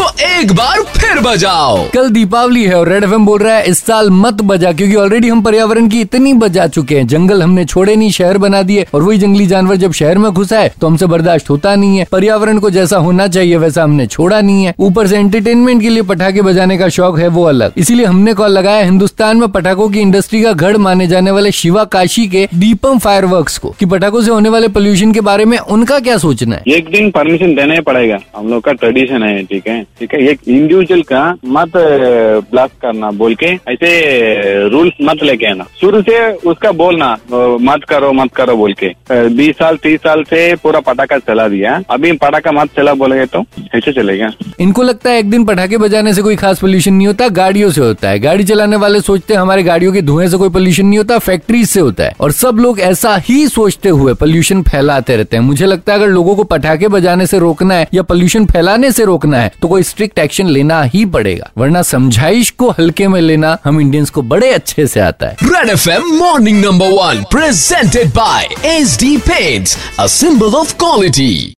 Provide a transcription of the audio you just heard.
तो एक बार फिर बजाओ। कल दीपावली है और रेड एफ़ बोल रहा है, इस साल मत बजा, क्योंकि ऑलरेडी हम पर्यावरण की इतनी बजा चुके हैं। जंगल हमने छोड़े नहीं, शहर बना दिए, और वही जंगली जानवर जब शहर में घुसा है तो हमसे बर्दाश्त होता नहीं है। पर्यावरण को जैसा होना चाहिए, वैसा हमने छोड़ा नहीं है। ऊपर से एंटरटेनमेंट के लिए पटाखे बजाने का शौक है, वो अलग। इसीलिए हमने कॉल लगाया हिंदुस्तान में पटाखों की इंडस्ट्री का गढ़ माने जाने वाले शिवा काशी के दीपम फायर को, कि पटाखों से होने वाले पोल्यूशन के बारे में उनका क्या सोचना है? एक दिन परमिशन देना ही पड़ेगा। हम लोग का ट्रेडिशन है, ठीक है? ठीक है, एक इंडिविजुअल का मत ब्लास्ट करना, बोल के ऐसे रूल्स मत लेके आना। शुरू से उसका बोलना मत करो मत करो बोल के। बीस साल, तीस साल से पूरा पटाखा चला दिया। अभी पटाखा मत चला बोलेगे तो ऐसे चलेगा। इनको लगता है एक दिन पटाखे बजाने से कोई खास पोल्यूशन नहीं होता, गाड़ियों से होता है। गाड़ी चलाने वाले सोचते हैं हमारे गाड़ियों के धुएँ से कोई पोल्यूशन नहीं होता फैक्ट्रीज से होता है। और सब लोग ऐसा ही सोचते हुए पोल्यूशन फैलाते रहते हैं। मुझे लगता है अगर लोगों को पटाखे बजाने से रोकना है या पोल्यूशन फैलाने से रोकना है तो कोई स्ट्रिक्ट एक्शन लेना ही पड़ेगा, वरना समझाइश को हल्के में लेना हम इंडियंस को बड़े अच्छे से आता है। Red F M morning number one presented by H D pet a symbol of quality